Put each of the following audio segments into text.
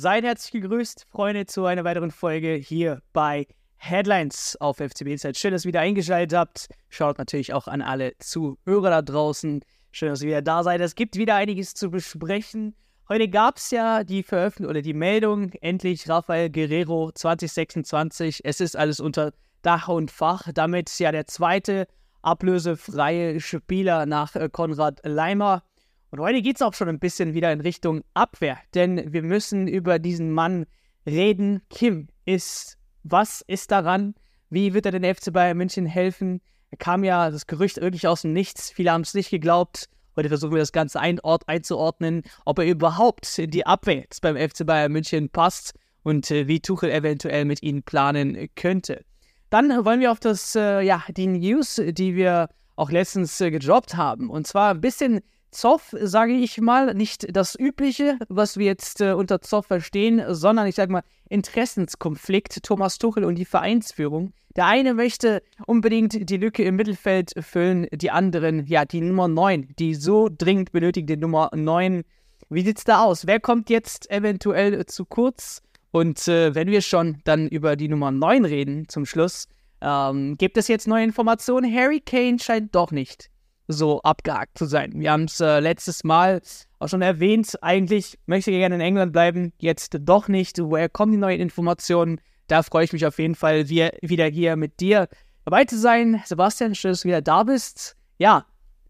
seid herzlich gegrüßt, Freunde, zu einer weiteren Folge hier bei Headlines auf FCB Insight. Schön, dass ihr wieder eingeschaltet habt. Schaut natürlich auch an alle Zuhörer da draußen. Schön, dass ihr wieder da seid. Es gibt wieder einiges zu besprechen. Heute gab es ja die Veröffentlichung oder die Meldung, endlich Rafael Guerrero 2026. Es ist alles unter Dach und Fach. Damit ja der zweite ablösefreie Spieler nach äh, Konrad Leimer. Und heute geht es auch schon ein bisschen wieder in Richtung Abwehr, denn wir müssen über diesen Mann reden. Kim ist, was ist daran? Wie wird er den FC Bayern München helfen? Er kam ja das Gerücht wirklich aus dem Nichts. Viele haben es nicht geglaubt. Heute versuchen wir das Ganze ein Ort einzuordnen, ob er überhaupt in die Abwehr beim FC Bayern München passt und äh, wie Tuchel eventuell mit ihm planen könnte. Dann wollen wir auf das, äh, ja, die News, die wir auch letztens äh, gedroppt haben. Und zwar ein bisschen Zoff, sage ich mal, nicht das Übliche, was wir jetzt äh, unter Zoff verstehen, sondern ich sage mal Interessenskonflikt Thomas Tuchel und die Vereinsführung. Der eine möchte unbedingt die Lücke im Mittelfeld füllen, die anderen, ja, die Nummer 9, die so dringend benötigte Nummer 9. Wie sieht's da aus? Wer kommt jetzt eventuell zu kurz? Und äh, wenn wir schon dann über die Nummer 9 reden zum Schluss, ähm, gibt es jetzt neue Informationen? Harry Kane scheint doch nicht so abgehakt zu sein. Wir haben es äh, letztes Mal auch schon erwähnt. Eigentlich möchte ich gerne in England bleiben, jetzt doch nicht. Woher kommen die neuen Informationen? Da freue ich mich auf jeden Fall, wir, wieder hier mit dir dabei zu sein. Sebastian, schön, dass du wieder da bist. Ja,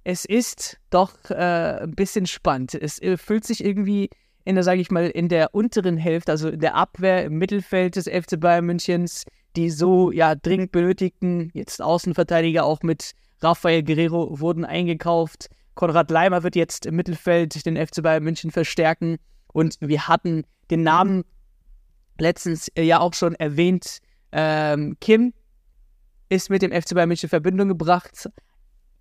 es ist doch äh, ein bisschen spannend. Es äh, fühlt sich irgendwie in der, sage ich mal, in der unteren Hälfte, also in der Abwehr im Mittelfeld des FC Bayern Münchens, die so ja dringend benötigten, jetzt Außenverteidiger auch mit Rafael Guerrero wurden eingekauft. Konrad Leimer wird jetzt im Mittelfeld den FC Bayern München verstärken. Und wir hatten den Namen letztens äh, ja auch schon erwähnt. Ähm, Kim ist mit dem FC Bayern München in Verbindung gebracht.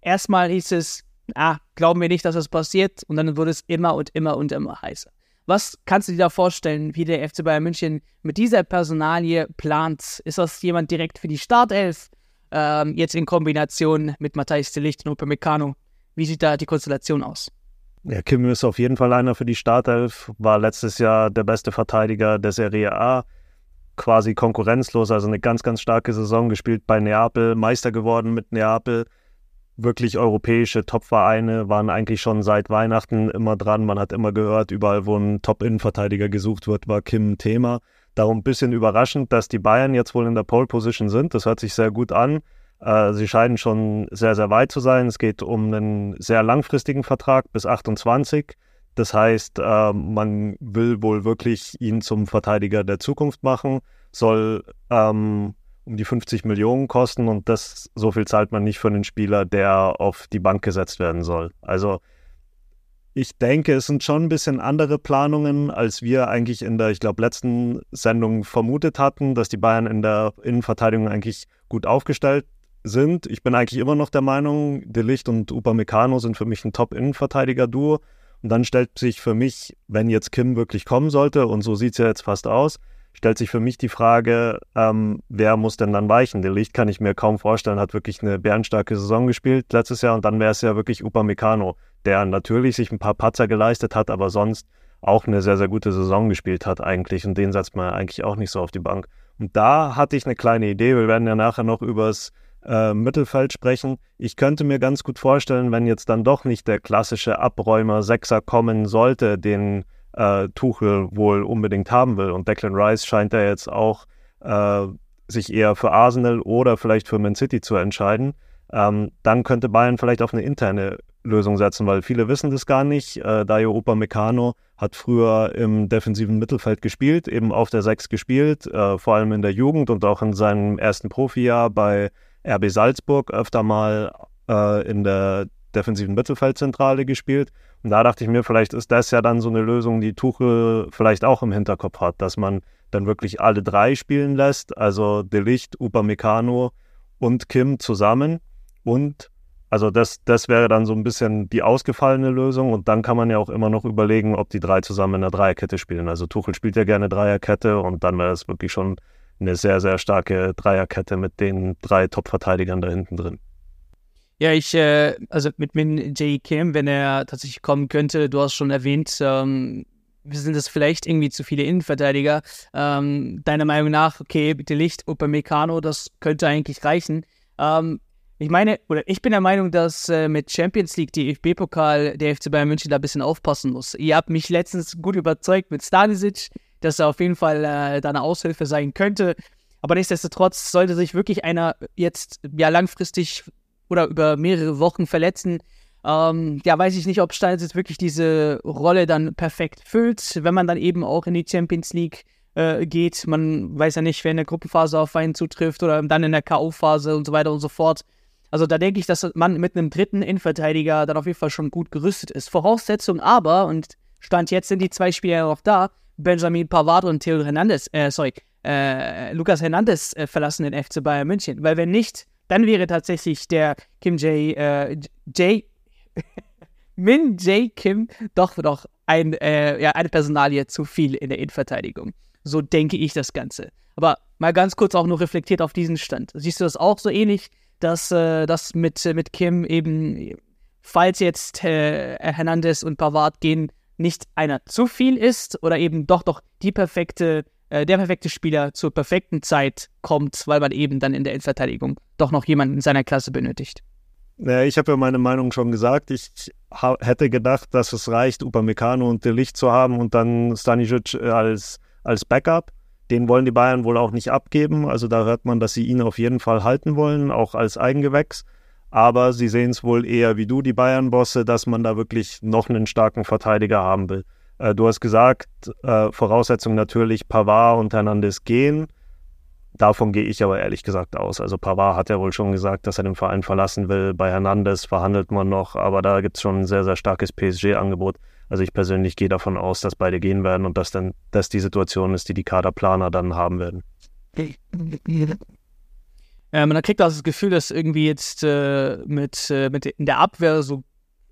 Erstmal hieß es, ah, glauben wir nicht, dass das passiert. Und dann wurde es immer und immer und immer heißer. Was kannst du dir da vorstellen, wie der FC Bayern München mit dieser Personalie plant? Ist das jemand direkt für die Startelf? Ähm, jetzt in Kombination mit Matthijs de Licht und Upamecano. Wie sieht da die Konstellation aus? Ja, Kim ist auf jeden Fall einer für die Startelf, war letztes Jahr der beste Verteidiger der Serie A, quasi konkurrenzlos, also eine ganz, ganz starke Saison gespielt bei Neapel, Meister geworden mit Neapel. Wirklich europäische Top-Vereine waren eigentlich schon seit Weihnachten immer dran. Man hat immer gehört, überall, wo ein Top-Innenverteidiger gesucht wird, war Kim ein Thema. Darum ein bisschen überraschend, dass die Bayern jetzt wohl in der Pole-Position sind. Das hört sich sehr gut an. Äh, sie scheinen schon sehr, sehr weit zu sein. Es geht um einen sehr langfristigen Vertrag bis 28. Das heißt, äh, man will wohl wirklich ihn zum Verteidiger der Zukunft machen, soll ähm, um die 50 Millionen kosten und das so viel zahlt man nicht für einen Spieler, der auf die Bank gesetzt werden soll. Also ich denke, es sind schon ein bisschen andere Planungen, als wir eigentlich in der, ich glaube, letzten Sendung vermutet hatten, dass die Bayern in der Innenverteidigung eigentlich gut aufgestellt sind. Ich bin eigentlich immer noch der Meinung, De Licht und Upamecano sind für mich ein Top-Innenverteidiger-Duo. Und dann stellt sich für mich, wenn jetzt Kim wirklich kommen sollte, und so sieht es ja jetzt fast aus, stellt sich für mich die Frage, ähm, wer muss denn dann weichen? De Licht kann ich mir kaum vorstellen, hat wirklich eine bärenstarke Saison gespielt letztes Jahr und dann wäre es ja wirklich Upamecano, der natürlich sich ein paar Patzer geleistet hat, aber sonst auch eine sehr, sehr gute Saison gespielt hat eigentlich und den setzt man eigentlich auch nicht so auf die Bank. Und da hatte ich eine kleine Idee, wir werden ja nachher noch übers äh, Mittelfeld sprechen. Ich könnte mir ganz gut vorstellen, wenn jetzt dann doch nicht der klassische Abräumer Sechser kommen sollte, den äh, Tuchel wohl unbedingt haben will. Und Declan Rice scheint ja jetzt auch äh, sich eher für Arsenal oder vielleicht für Man City zu entscheiden. Ähm, dann könnte Bayern vielleicht auf eine interne Lösung setzen, weil viele wissen das gar nicht. Äh, Dayo Upamecano hat früher im defensiven Mittelfeld gespielt, eben auf der Sechs gespielt, äh, vor allem in der Jugend und auch in seinem ersten Profijahr bei RB Salzburg öfter mal äh, in der defensiven Mittelfeldzentrale gespielt. Und da dachte ich mir, vielleicht ist das ja dann so eine Lösung, die Tuchel vielleicht auch im Hinterkopf hat, dass man dann wirklich alle drei spielen lässt, also Delicht, Upamecano und Kim zusammen. Und also das, das wäre dann so ein bisschen die ausgefallene Lösung. Und dann kann man ja auch immer noch überlegen, ob die drei zusammen in der Dreierkette spielen. Also Tuchel spielt ja gerne Dreierkette und dann wäre es wirklich schon eine sehr, sehr starke Dreierkette mit den drei Top-Verteidigern da hinten drin. Ja, ich, äh, also mit Min J. Kim, wenn er tatsächlich kommen könnte, du hast schon erwähnt, ähm, sind es vielleicht irgendwie zu viele Innenverteidiger. Ähm, deiner Meinung nach, okay, bitte Licht, Upamecano, das könnte eigentlich reichen. Ähm, ich meine, oder ich bin der Meinung, dass äh, mit Champions League, DFB-Pokal, der FC Bayern München da ein bisschen aufpassen muss. Ihr habt mich letztens gut überzeugt mit Stanisic, dass er auf jeden Fall äh, da eine Aushilfe sein könnte. Aber nichtsdestotrotz sollte sich wirklich einer jetzt ja langfristig oder über mehrere Wochen verletzen. Ähm, ja, weiß ich nicht, ob Stanisic wirklich diese Rolle dann perfekt füllt, wenn man dann eben auch in die Champions League äh, geht. Man weiß ja nicht, wer in der Gruppenphase auf einen zutrifft oder dann in der K.O.-Phase und so weiter und so fort. Also da denke ich, dass man mit einem dritten Innenverteidiger dann auf jeden Fall schon gut gerüstet ist. Voraussetzung aber, und Stand jetzt sind die zwei Spieler noch da, Benjamin Pavard und Theo Hernandez, äh, sorry, äh, Lukas Hernandez äh, verlassen den FC Bayern München. Weil wenn nicht, dann wäre tatsächlich der Kim J, äh, J, Min J Kim doch noch ein, äh, ja, eine Personalie zu viel in der Innenverteidigung. So denke ich das Ganze. Aber mal ganz kurz auch nur reflektiert auf diesen Stand. Siehst du das auch so ähnlich? Dass äh, das mit, mit Kim eben, falls jetzt äh, Hernandez und Pavard gehen, nicht einer zu viel ist oder eben doch doch die perfekte, äh, der perfekte Spieler zur perfekten Zeit kommt, weil man eben dann in der Innenverteidigung doch noch jemanden in seiner Klasse benötigt. Ja, ich habe ja meine Meinung schon gesagt. Ich hätte gedacht, dass es reicht, Upamecano und De Licht zu haben und dann Stanisic als, als Backup. Den wollen die Bayern wohl auch nicht abgeben. Also da hört man, dass sie ihn auf jeden Fall halten wollen, auch als Eigengewächs. Aber sie sehen es wohl eher wie du, die Bayern-Bosse, dass man da wirklich noch einen starken Verteidiger haben will. Äh, du hast gesagt, äh, Voraussetzung natürlich, Pavard und Hernandez gehen. Davon gehe ich aber ehrlich gesagt aus. Also Pavard hat ja wohl schon gesagt, dass er den Verein verlassen will. Bei Hernandez verhandelt man noch, aber da gibt es schon ein sehr, sehr starkes PSG-Angebot. Also ich persönlich gehe davon aus, dass beide gehen werden und dass dann das die Situation ist, die die Kaderplaner dann haben werden. Ja, man kriegt auch das Gefühl, dass irgendwie jetzt äh, mit, äh, mit in der Abwehr so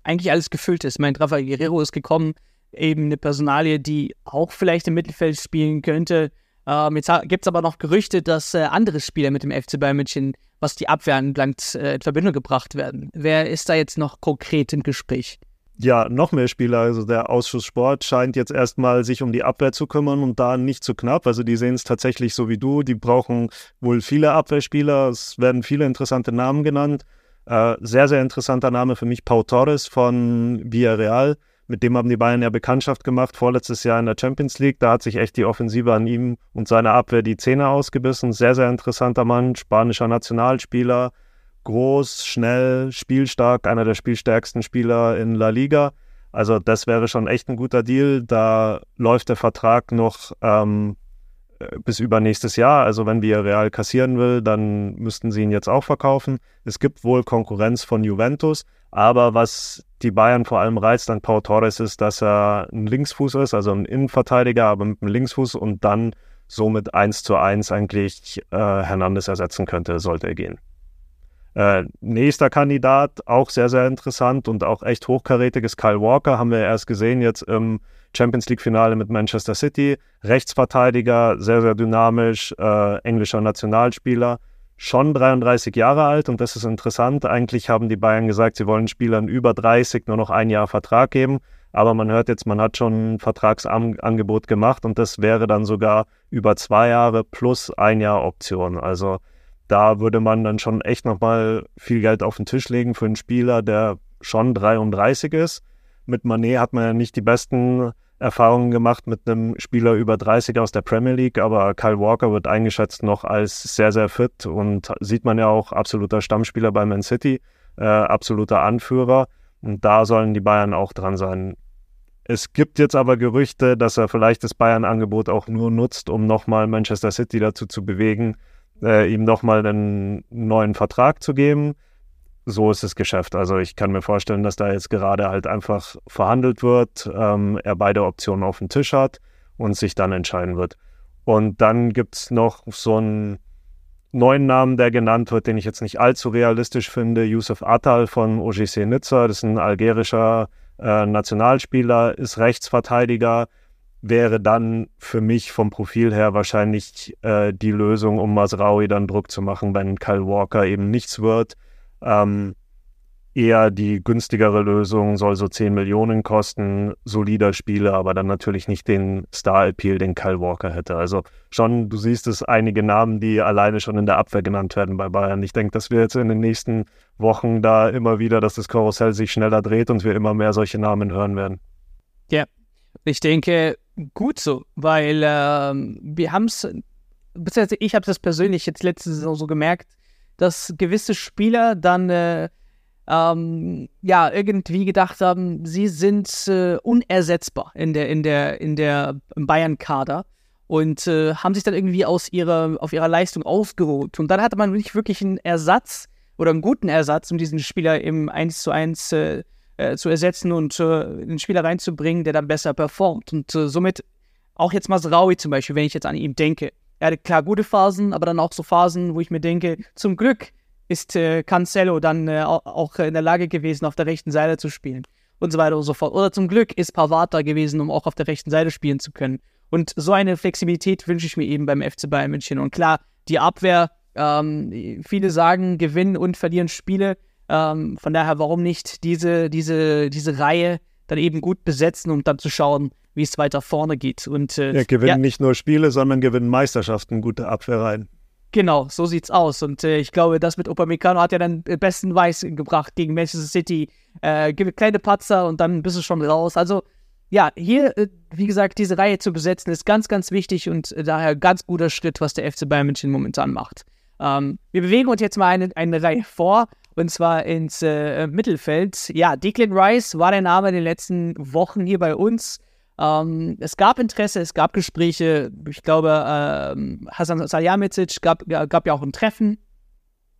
eigentlich alles gefüllt ist. Mein Rafael Guerrero ist gekommen, eben eine Personalie, die auch vielleicht im Mittelfeld spielen könnte. Ähm, jetzt gibt es aber noch Gerüchte, dass äh, andere Spieler mit dem FC Bayern München, was die Abwehr anbelangt, äh, in Verbindung gebracht werden. Wer ist da jetzt noch konkret im Gespräch? Ja, noch mehr Spieler. Also der Ausschuss Sport scheint jetzt erstmal sich um die Abwehr zu kümmern und da nicht zu knapp. Also die sehen es tatsächlich so wie du. Die brauchen wohl viele Abwehrspieler. Es werden viele interessante Namen genannt. Äh, sehr, sehr interessanter Name für mich Pau Torres von Villarreal. Mit dem haben die Bayern ja Bekanntschaft gemacht vorletztes Jahr in der Champions League. Da hat sich echt die Offensive an ihm und seiner Abwehr die Zähne ausgebissen. Sehr, sehr interessanter Mann, spanischer Nationalspieler groß, schnell, spielstark, einer der spielstärksten Spieler in La Liga. Also das wäre schon echt ein guter Deal. Da läuft der Vertrag noch ähm, äh, bis übernächstes Jahr. Also wenn wir Real kassieren will, dann müssten sie ihn jetzt auch verkaufen. Es gibt wohl Konkurrenz von Juventus, aber was die Bayern vor allem reizt an Pau Torres ist, dass er ein Linksfuß ist, also ein Innenverteidiger, aber mit einem Linksfuß und dann somit eins zu eins eigentlich äh, Hernandez ersetzen könnte, sollte er gehen. Äh, nächster Kandidat, auch sehr, sehr interessant und auch echt hochkarätig ist Kyle Walker, haben wir erst gesehen jetzt im Champions League-Finale mit Manchester City. Rechtsverteidiger, sehr, sehr dynamisch, äh, englischer Nationalspieler, schon 33 Jahre alt und das ist interessant. Eigentlich haben die Bayern gesagt, sie wollen Spielern über 30 nur noch ein Jahr Vertrag geben. Aber man hört jetzt, man hat schon ein Vertragsangebot gemacht und das wäre dann sogar über zwei Jahre plus ein Jahr Option. Also da würde man dann schon echt nochmal viel Geld auf den Tisch legen für einen Spieler, der schon 33 ist. Mit Manet hat man ja nicht die besten Erfahrungen gemacht mit einem Spieler über 30 aus der Premier League, aber Kyle Walker wird eingeschätzt noch als sehr, sehr fit und sieht man ja auch absoluter Stammspieler bei Man City, äh, absoluter Anführer und da sollen die Bayern auch dran sein. Es gibt jetzt aber Gerüchte, dass er vielleicht das Bayern-Angebot auch nur nutzt, um nochmal Manchester City dazu zu bewegen, äh, ihm nochmal einen neuen Vertrag zu geben. So ist das Geschäft. Also ich kann mir vorstellen, dass da jetzt gerade halt einfach verhandelt wird, ähm, er beide Optionen auf dem Tisch hat und sich dann entscheiden wird. Und dann gibt es noch so einen neuen Namen, der genannt wird, den ich jetzt nicht allzu realistisch finde. Yusuf Attal von OGC Nizza, das ist ein algerischer äh, Nationalspieler, ist Rechtsverteidiger, wäre dann für mich vom Profil her wahrscheinlich äh, die Lösung, um Masraui dann Druck zu machen, wenn Kyle Walker eben nichts wird. Ähm, eher die günstigere Lösung, soll so 10 Millionen kosten, solider Spieler, aber dann natürlich nicht den Star-Appeal, den Kyle Walker hätte. Also schon, du siehst es, einige Namen, die alleine schon in der Abwehr genannt werden bei Bayern. Ich denke, dass wir jetzt in den nächsten Wochen da immer wieder, dass das Karussell sich schneller dreht und wir immer mehr solche Namen hören werden. Ja, ich denke, gut so, weil äh, wir haben es, beziehungsweise ich habe das persönlich jetzt letzte Saison so gemerkt, dass gewisse Spieler dann äh, ähm, ja irgendwie gedacht haben, sie sind äh, unersetzbar in der in der in der Bayern-Kader und äh, haben sich dann irgendwie aus ihrer auf ihrer Leistung ausgeruht und dann hatte man nicht wirklich einen Ersatz oder einen guten Ersatz, um diesen Spieler im 1 zu 1 äh, äh, zu ersetzen und äh, einen Spieler reinzubringen, der dann besser performt und äh, somit auch jetzt Masraui zum Beispiel, wenn ich jetzt an ihn denke. Er hatte klar gute Phasen, aber dann auch so Phasen, wo ich mir denke, zum Glück ist äh, Cancelo dann äh, auch in der Lage gewesen, auf der rechten Seite zu spielen und so weiter und so fort. Oder zum Glück ist Pavard da gewesen, um auch auf der rechten Seite spielen zu können. Und so eine Flexibilität wünsche ich mir eben beim FC Bayern München. Und klar, die Abwehr, ähm, viele sagen, gewinnen und verlieren Spiele. Ähm, von daher, warum nicht diese, diese, diese Reihe dann eben gut besetzen, um dann zu schauen, wie es weiter vorne geht. Und, äh, ja, gewinnen ja. nicht nur Spiele, sondern gewinnen Meisterschaften, gute Abwehrreihen. Genau, so sieht's aus. Und äh, ich glaube, das mit Upamecano hat ja dann besten Weiß gebracht gegen Manchester City. Äh, kleine Patzer und dann bist du schon raus. Also ja, hier, äh, wie gesagt, diese Reihe zu besetzen, ist ganz, ganz wichtig und äh, daher ganz guter Schritt, was der FC Bayern München momentan macht. Ähm, wir bewegen uns jetzt mal eine, eine Reihe vor und zwar ins äh, Mittelfeld. Ja, Declan Rice war der Name in den letzten Wochen hier bei uns. Ähm, es gab Interesse, es gab Gespräche. Ich glaube, ähm, Hasan Salihamidzic gab, gab ja auch ein Treffen,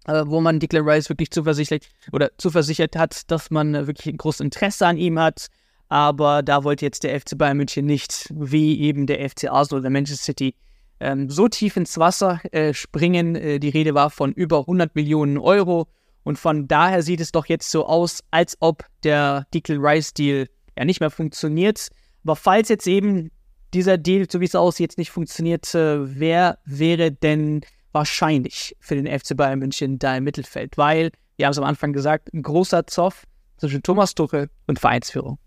äh, wo man Declan Rice wirklich zuversichtlich oder zuversichert hat, dass man äh, wirklich ein großes Interesse an ihm hat. Aber da wollte jetzt der FC Bayern München nicht, wie eben der FC Arsenal oder Manchester City, ähm, so tief ins Wasser äh, springen. Äh, die Rede war von über 100 Millionen Euro. Und von daher sieht es doch jetzt so aus, als ob der Declan Rice-Deal ja nicht mehr funktioniert. Aber falls jetzt eben dieser Deal, so wie es aussieht, jetzt nicht funktioniert, äh, wer wäre denn wahrscheinlich für den FC Bayern München da im Mittelfeld? Weil, wir haben es am Anfang gesagt, ein großer Zoff zwischen Thomas Tuchel und Vereinsführung.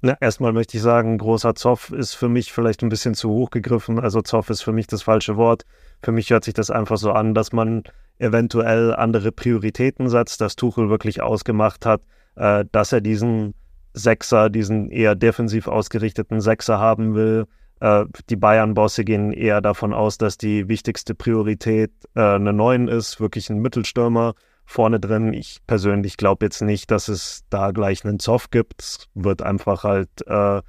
Na, erstmal möchte ich sagen, großer Zoff ist für mich vielleicht ein bisschen zu hoch gegriffen. Also Zoff ist für mich das falsche Wort. Für mich hört sich das einfach so an, dass man eventuell andere Prioritäten setzt, dass Tuchel wirklich ausgemacht hat, äh, dass er diesen Sechser, diesen eher defensiv ausgerichteten Sechser haben will. Äh, die Bayern-Bosse gehen eher davon aus, dass die wichtigste Priorität äh, eine Neun ist, wirklich ein Mittelstürmer vorne drin. Ich persönlich glaube jetzt nicht, dass es da gleich einen Zoff gibt. Es wird einfach halt äh,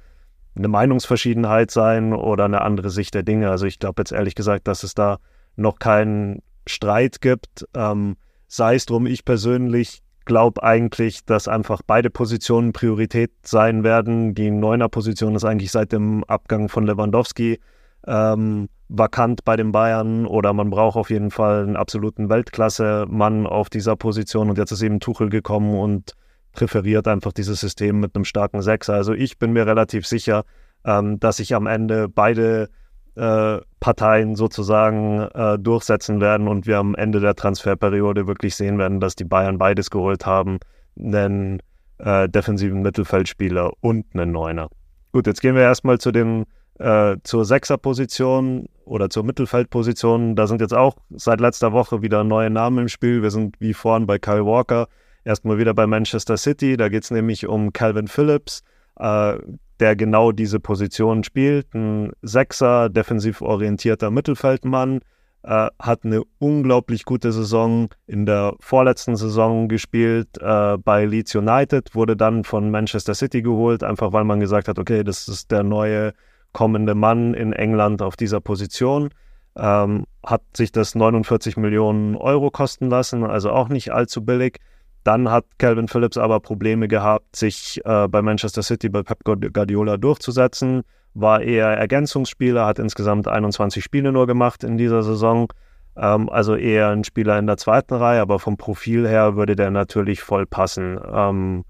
eine Meinungsverschiedenheit sein oder eine andere Sicht der Dinge. Also ich glaube jetzt ehrlich gesagt, dass es da noch keinen Streit gibt. Ähm, sei es drum, ich persönlich glaube eigentlich, dass einfach beide Positionen Priorität sein werden. Die Neuner-Position ist eigentlich seit dem Abgang von Lewandowski ähm, vakant bei den Bayern oder man braucht auf jeden Fall einen absoluten Weltklasse-Mann auf dieser Position und jetzt ist eben Tuchel gekommen und präferiert einfach dieses System mit einem starken Sechser. Also ich bin mir relativ sicher, ähm, dass sich am Ende beide äh, Parteien sozusagen äh, durchsetzen werden und wir am Ende der Transferperiode wirklich sehen werden, dass die Bayern beides geholt haben, einen äh, defensiven Mittelfeldspieler und einen Neuner. Gut, jetzt gehen wir erstmal zu den äh, zur Sechserposition oder zur Mittelfeldposition. Da sind jetzt auch seit letzter Woche wieder neue Namen im Spiel. Wir sind wie vorhin bei Kyle Walker, erstmal wieder bei Manchester City. Da geht es nämlich um Calvin Phillips. Äh, der genau diese Position spielt. Ein Sechser, defensiv orientierter Mittelfeldmann, äh, hat eine unglaublich gute Saison in der vorletzten Saison gespielt äh, bei Leeds United, wurde dann von Manchester City geholt, einfach weil man gesagt hat, okay, das ist der neue kommende Mann in England auf dieser Position. Ähm, hat sich das 49 Millionen Euro kosten lassen, also auch nicht allzu billig. Dann hat Calvin Phillips aber Probleme gehabt, sich äh, bei Manchester City bei Pep Guardiola durchzusetzen. War eher Ergänzungsspieler, hat insgesamt 21 Spiele nur gemacht in dieser Saison. Ähm, also eher ein Spieler in der zweiten Reihe, aber vom Profil her würde der natürlich voll passen. Ähm,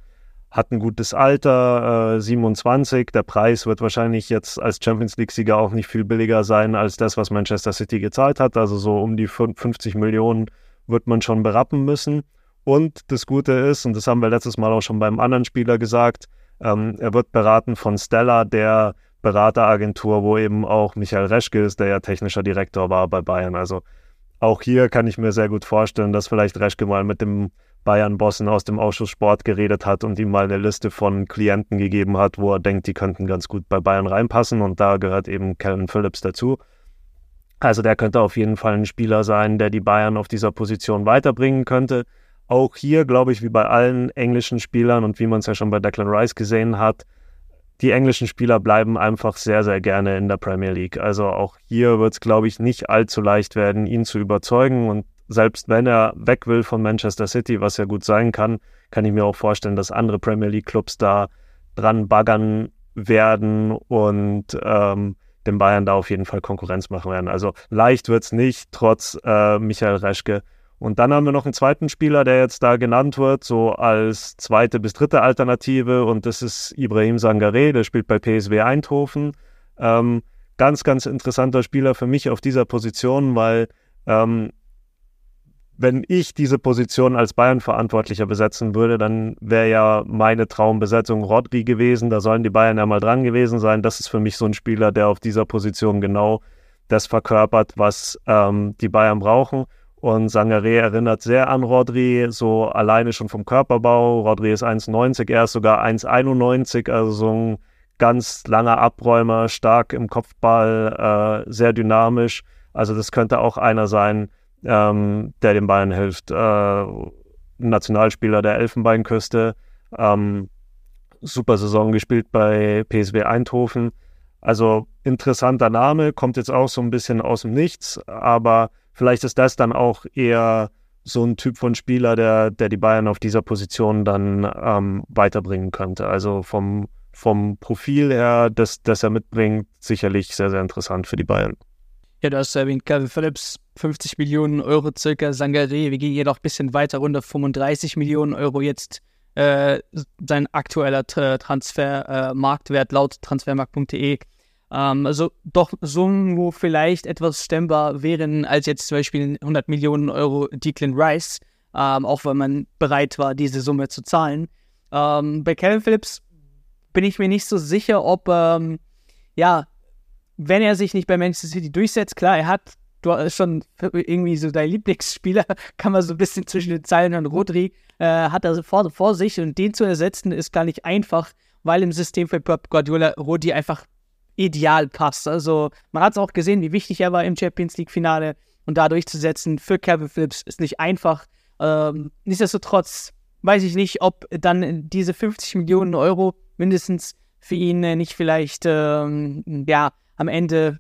hat ein gutes Alter, äh, 27. Der Preis wird wahrscheinlich jetzt als Champions League-Sieger auch nicht viel billiger sein als das, was Manchester City gezahlt hat. Also so um die 50 Millionen wird man schon berappen müssen. Und das Gute ist, und das haben wir letztes Mal auch schon beim anderen Spieler gesagt, ähm, er wird beraten von Stella, der Berateragentur, wo eben auch Michael Reschke ist, der ja technischer Direktor war bei Bayern. Also auch hier kann ich mir sehr gut vorstellen, dass vielleicht Reschke mal mit dem Bayern-Bossen aus dem Ausschuss Sport geredet hat und ihm mal eine Liste von Klienten gegeben hat, wo er denkt, die könnten ganz gut bei Bayern reinpassen. Und da gehört eben Calvin Phillips dazu. Also der könnte auf jeden Fall ein Spieler sein, der die Bayern auf dieser Position weiterbringen könnte. Auch hier, glaube ich, wie bei allen englischen Spielern und wie man es ja schon bei Declan Rice gesehen hat, die englischen Spieler bleiben einfach sehr, sehr gerne in der Premier League. Also auch hier wird es, glaube ich, nicht allzu leicht werden, ihn zu überzeugen. Und selbst wenn er weg will von Manchester City, was ja gut sein kann, kann ich mir auch vorstellen, dass andere Premier League Clubs da dran baggern werden und ähm, den Bayern da auf jeden Fall Konkurrenz machen werden. Also leicht wird es nicht, trotz äh, Michael Reschke. Und dann haben wir noch einen zweiten Spieler, der jetzt da genannt wird, so als zweite bis dritte Alternative. Und das ist Ibrahim Sangaré, der spielt bei PSW Eindhoven. Ähm, ganz, ganz interessanter Spieler für mich auf dieser Position, weil ähm, wenn ich diese Position als Bayern-Verantwortlicher besetzen würde, dann wäre ja meine Traumbesetzung Rodri gewesen. Da sollen die Bayern ja mal dran gewesen sein. Das ist für mich so ein Spieler, der auf dieser Position genau das verkörpert, was ähm, die Bayern brauchen. Und Sangaré erinnert sehr an Rodri, so alleine schon vom Körperbau. Rodri ist 1,90, er ist sogar 1,91, also so ein ganz langer Abräumer, stark im Kopfball, äh, sehr dynamisch. Also das könnte auch einer sein, ähm, der den Bayern hilft. Äh, Nationalspieler der Elfenbeinküste, ähm, super Saison gespielt bei PSW Eindhoven. Also interessanter Name, kommt jetzt auch so ein bisschen aus dem Nichts, aber vielleicht ist das dann auch eher so ein Typ von Spieler, der, der die Bayern auf dieser Position dann ähm, weiterbringen könnte. Also vom, vom Profil her, das, das er mitbringt, sicherlich sehr, sehr interessant für die Bayern. Ja, du hast erwähnt, Calvin Phillips, 50 Millionen Euro circa, Sangaré, wir gehen jedoch ein bisschen weiter runter, 35 Millionen Euro jetzt äh, sein aktueller Transfer, äh, laut transfermarkt.de. Ähm, also doch Summen, wo vielleicht etwas stemmbar wären, als jetzt zum Beispiel 100 Millionen Euro Declan Rice, ähm, auch wenn man bereit war, diese Summe zu zahlen. Ähm, bei Kevin Phillips bin ich mir nicht so sicher, ob, ähm, ja, wenn er sich nicht bei Manchester City durchsetzt, klar, er hat du hast schon irgendwie so dein Lieblingsspieler, kann man so ein bisschen zwischen den Zeilen und Rodri, äh, hat er vor, vor sich und den zu ersetzen ist gar nicht einfach, weil im System für Pep Guardiola Rodri einfach ideal passt. Also man hat es auch gesehen, wie wichtig er war im Champions League-Finale und da durchzusetzen für Kevin Phillips ist nicht einfach. Ähm, nichtsdestotrotz weiß ich nicht, ob dann diese 50 Millionen Euro mindestens für ihn nicht vielleicht ähm, ja am Ende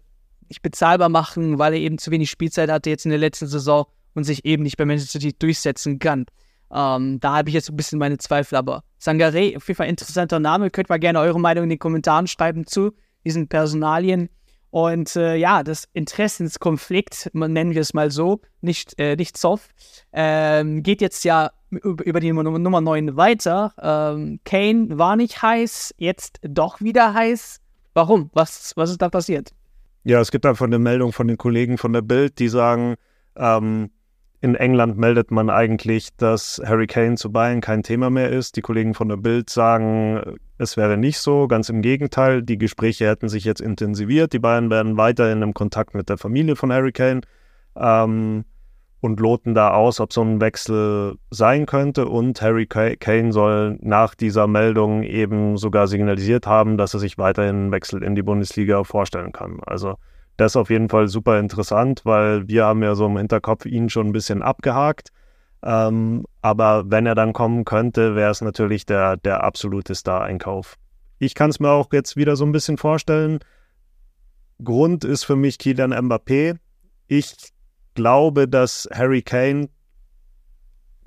nicht bezahlbar machen, weil er eben zu wenig Spielzeit hatte jetzt in der letzten Saison und sich eben nicht bei Manchester City durchsetzen kann. Ähm, da habe ich jetzt ein bisschen meine Zweifel, aber Sangaré, auf jeden Fall interessanter Name. Könnt mal gerne eure Meinung in den Kommentaren schreiben zu diesen Personalien. Und äh, ja, das Interessenskonflikt, nennen wir es mal so, nicht, äh, nicht soft, ähm, geht jetzt ja über die Nummer 9 weiter. Ähm, Kane war nicht heiß, jetzt doch wieder heiß. Warum? Was, was ist da passiert? Ja, es gibt einfach eine Meldung von den Kollegen von der Bild, die sagen, ähm, in England meldet man eigentlich, dass Harry Kane zu Bayern kein Thema mehr ist. Die Kollegen von der Bild sagen, es wäre nicht so. Ganz im Gegenteil, die Gespräche hätten sich jetzt intensiviert. Die Bayern werden weiterhin im Kontakt mit der Familie von Harry Kane ähm, und loten da aus, ob so ein Wechsel sein könnte. Und Harry Kane soll nach dieser Meldung eben sogar signalisiert haben, dass er sich weiterhin einen Wechsel in die Bundesliga vorstellen kann. Also das ist auf jeden Fall super interessant, weil wir haben ja so im Hinterkopf ihn schon ein bisschen abgehakt. Ähm, aber wenn er dann kommen könnte, wäre es natürlich der, der absolute Star-Einkauf. Ich kann es mir auch jetzt wieder so ein bisschen vorstellen. Grund ist für mich Kylian Mbappé. Ich glaube, dass Harry Kane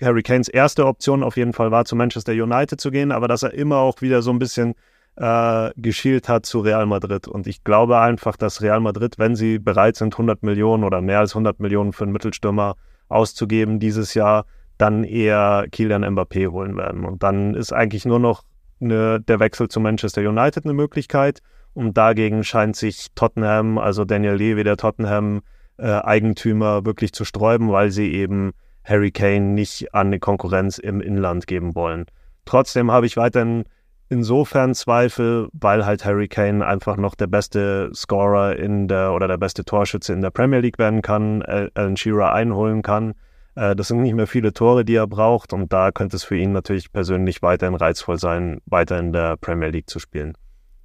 Harry Kanes erste Option auf jeden Fall war, zu Manchester United zu gehen, aber dass er immer auch wieder so ein bisschen äh, geschielt hat zu Real Madrid. Und ich glaube einfach, dass Real Madrid, wenn sie bereit sind, 100 Millionen oder mehr als 100 Millionen für einen Mittelstürmer auszugeben dieses Jahr, dann eher Kylian Mbappé holen werden. Und dann ist eigentlich nur noch eine, der Wechsel zu Manchester United eine Möglichkeit. Und dagegen scheint sich Tottenham, also Daniel Levy, der Tottenham-Eigentümer, äh, wirklich zu sträuben, weil sie eben Harry Kane nicht an eine Konkurrenz im Inland geben wollen. Trotzdem habe ich weiterhin insofern Zweifel, weil halt Harry Kane einfach noch der beste Scorer in der oder der beste Torschütze in der Premier League werden kann, Alan Shearer einholen kann. Äh, das sind nicht mehr viele Tore, die er braucht und da könnte es für ihn natürlich persönlich weiterhin reizvoll sein, weiter in der Premier League zu spielen.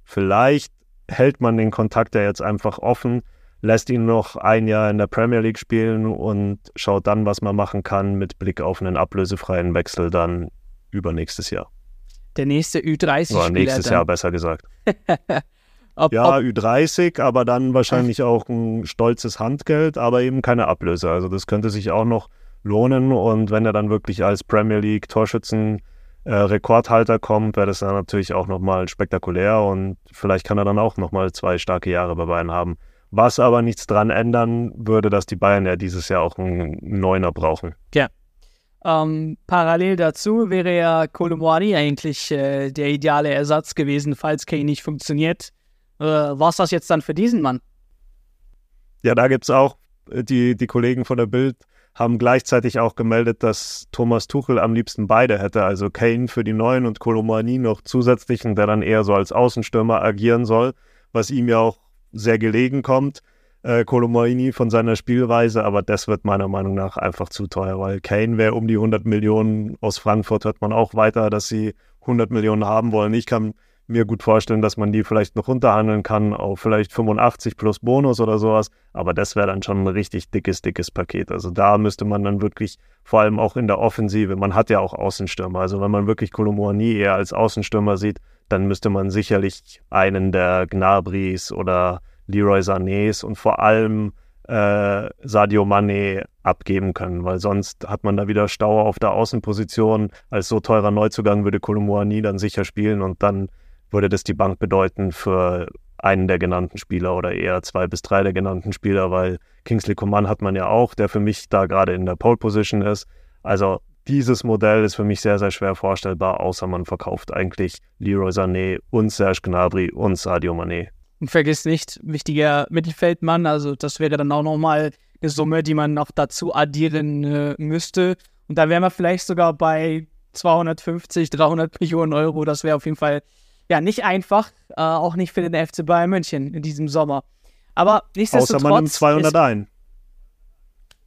Vielleicht hält man den Kontakt ja jetzt einfach offen, lässt ihn noch ein Jahr in der Premier League spielen und schaut dann, was man machen kann mit Blick auf einen ablösefreien Wechsel dann übernächstes Jahr. Der nächste Ü30-Spieler. Oder nächstes dann. Jahr besser gesagt. ob, ja, ob, Ü30, aber dann wahrscheinlich auch ein stolzes Handgeld, aber eben keine Ablöse. Also das könnte sich auch noch lohnen und wenn er dann wirklich als Premier League Torschützen äh, Rekordhalter kommt, wäre das dann natürlich auch nochmal spektakulär und vielleicht kann er dann auch nochmal zwei starke Jahre bei Bayern haben. Was aber nichts dran ändern würde, dass die Bayern ja dieses Jahr auch einen Neuner brauchen. Ja. Ähm, parallel dazu wäre ja Kolomwani eigentlich äh, der ideale Ersatz gewesen, falls Kane nicht funktioniert. Äh, Was das jetzt dann für diesen Mann? Ja, da gibt es auch äh, die, die Kollegen von der Bild haben gleichzeitig auch gemeldet, dass Thomas Tuchel am liebsten beide hätte, also Kane für die Neuen und Kolomani noch zusätzlichen, der dann eher so als Außenstürmer agieren soll, was ihm ja auch sehr gelegen kommt. Äh, Kolomani von seiner Spielweise, aber das wird meiner Meinung nach einfach zu teuer, weil Kane wäre um die 100 Millionen. Aus Frankfurt hört man auch weiter, dass sie 100 Millionen haben wollen. Ich kann mir gut vorstellen, dass man die vielleicht noch runterhandeln kann auf vielleicht 85 plus Bonus oder sowas. Aber das wäre dann schon ein richtig dickes, dickes Paket. Also da müsste man dann wirklich, vor allem auch in der Offensive, man hat ja auch Außenstürmer. Also wenn man wirklich Kolomoani eher als Außenstürmer sieht, dann müsste man sicherlich einen der Gnabris oder Leroy Sanés und vor allem äh, Sadio Mane abgeben können, weil sonst hat man da wieder Stau auf der Außenposition. Als so teurer Neuzugang würde Kolomoani dann sicher spielen und dann würde das die Bank bedeuten für einen der genannten Spieler oder eher zwei bis drei der genannten Spieler, weil Kingsley Coman hat man ja auch, der für mich da gerade in der Pole Position ist. Also dieses Modell ist für mich sehr, sehr schwer vorstellbar, außer man verkauft eigentlich Leroy Sané und Serge Gnabry und Sadio Mané. Und vergiss nicht, wichtiger Mittelfeldmann, also das wäre dann auch nochmal eine Summe, die man noch dazu addieren äh, müsste. Und da wären wir vielleicht sogar bei 250, 300 Millionen Euro. Das wäre auf jeden Fall ja, nicht einfach, äh, auch nicht für den FC Bayern München in diesem Sommer. Aber nichtsdestotrotz. Außer man nimmt 200 ein.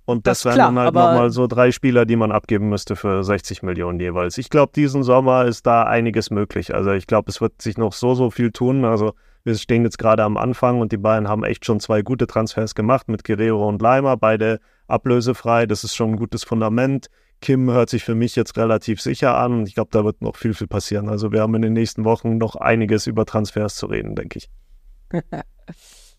Und das, das wären dann halt nochmal so drei Spieler, die man abgeben müsste für 60 Millionen jeweils. Ich glaube, diesen Sommer ist da einiges möglich. Also ich glaube, es wird sich noch so, so viel tun. Also wir stehen jetzt gerade am Anfang und die Bayern haben echt schon zwei gute Transfers gemacht mit Guerrero und Leimer, beide ablösefrei. Das ist schon ein gutes Fundament. Kim hört sich für mich jetzt relativ sicher an und ich glaube, da wird noch viel, viel passieren. Also wir haben in den nächsten Wochen noch einiges über Transfers zu reden, denke ich.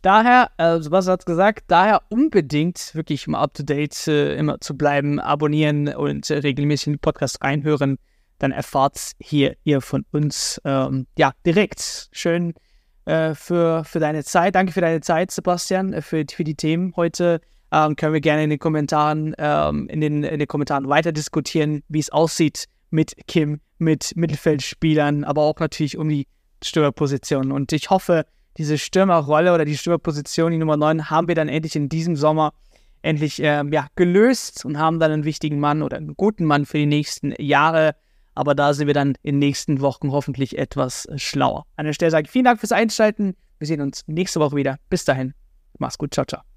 daher, also was hat gesagt, daher unbedingt wirklich immer up to date äh, immer zu bleiben, abonnieren und äh, regelmäßig in den Podcast reinhören. Dann erfahrt hier ihr von uns ähm, ja direkt. Schön äh, für, für deine Zeit. Danke für deine Zeit, Sebastian, äh, für, für die Themen heute ähm, können wir gerne in den Kommentaren, ähm, in, den, in den Kommentaren weiter diskutieren, wie es aussieht mit Kim, mit Mittelfeldspielern, aber auch natürlich um die Stürmerposition. Und ich hoffe, diese Stürmerrolle oder die Stürmerposition, die Nummer 9, haben wir dann endlich in diesem Sommer endlich ähm, ja, gelöst und haben dann einen wichtigen Mann oder einen guten Mann für die nächsten Jahre. Aber da sind wir dann in den nächsten Wochen hoffentlich etwas schlauer. An der Stelle sage ich vielen Dank fürs Einschalten. Wir sehen uns nächste Woche wieder. Bis dahin. Mach's gut. Ciao, ciao.